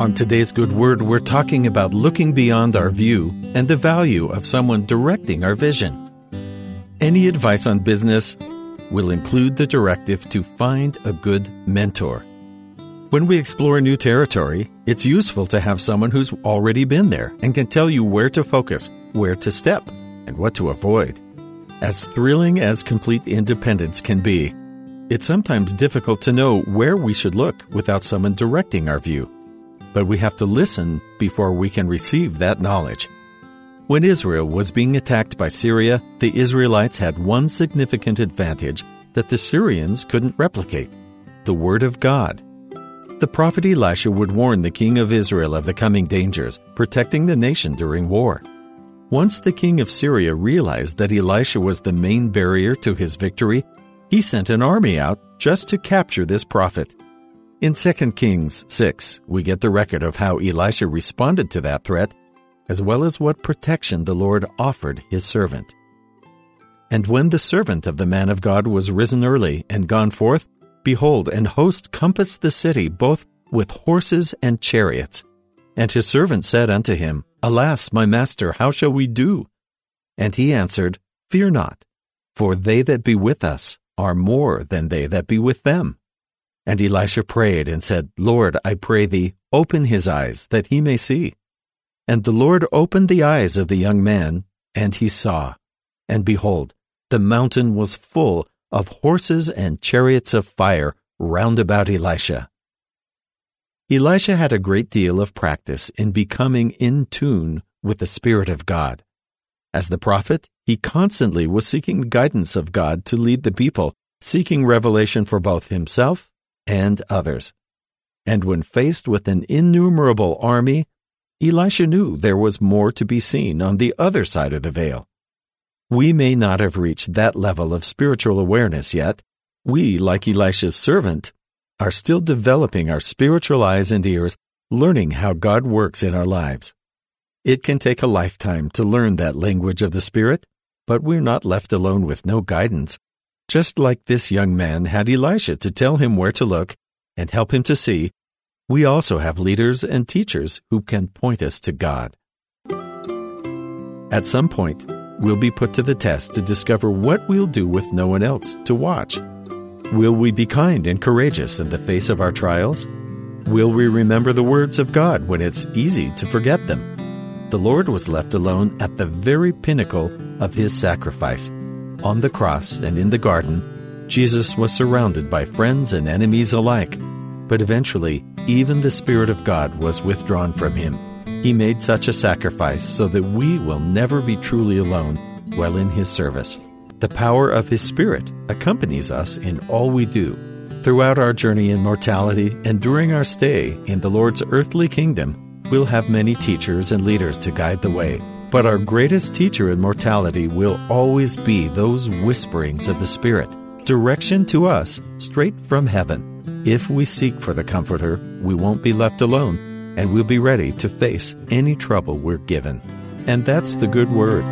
On today's Good Word, we're talking about looking beyond our view and the value of someone directing our vision. Any advice on business will include the directive to find a good mentor. When we explore new territory, it's useful to have someone who's already been there and can tell you where to focus, where to step, and what to avoid. As thrilling as complete independence can be, it's sometimes difficult to know where we should look without someone directing our view but we have to listen before we can receive that knowledge. When Israel was being attacked by Syria, the Israelites had one significant advantage that the Syrians couldn't replicate the Word of God. The prophet Elisha would warn the king of Israel of the coming dangers, protecting the nation during war. Once the king of Syria realized that Elisha was the main barrier to his victory, he sent an army out just to capture this prophet. In 2 Kings 6, we get the record of how Elisha responded to that threat, as well as what protection the Lord offered his servant. And when the servant of the man of God was risen early and gone forth, behold, an host compassed the city both with horses and chariots. And his servant said unto him, Alas, my master, how shall we do? And he answered, Fear not, for they that be with us are more than they that be with them. And Elisha prayed and said, Lord, I pray thee, open his eyes, that he may see. And the Lord opened the eyes of the young man, and he saw. And behold, the mountain was full of horses and chariots of fire round about Elisha. Elisha had a great deal of practice in becoming in tune with the Spirit of God. As the prophet, he constantly was seeking the guidance of God to lead the people, seeking revelation for both himself and others. And when faced with an innumerable army, Elisha knew there was more to be seen on the other side of the veil. We may not have reached that level of spiritual awareness yet. We, like Elisha's servant, are still developing our spiritual eyes and ears, learning how God works in our lives. It can take a lifetime to learn that language of the Spirit, but we're not left alone with no guidance just like this young man had Elisha to tell him where to look and help him to see, we also have leaders and teachers who can point us to God. At some point, we'll be put to the test to discover what we'll do with no one else to watch. Will we be kind and courageous in the face of our trials? Will we remember the words of God when it's easy to forget them? The Lord was left alone at the very pinnacle of his sacrifice on the cross and in the garden, Jesus was surrounded by friends and enemies alike. But eventually, even the Spirit of God was withdrawn from him. He made such a sacrifice so that we will never be truly alone while in His service. The power of His Spirit accompanies us in all we do. Throughout our journey in mortality and during our stay in the Lord's earthly kingdom, we'll have many teachers and leaders to guide the way. But our greatest teacher in mortality will always be those whisperings of the Spirit, direction to us straight from heaven. If we seek for the Comforter, we won't be left alone, and we'll be ready to face any trouble we're given. And that's the good word.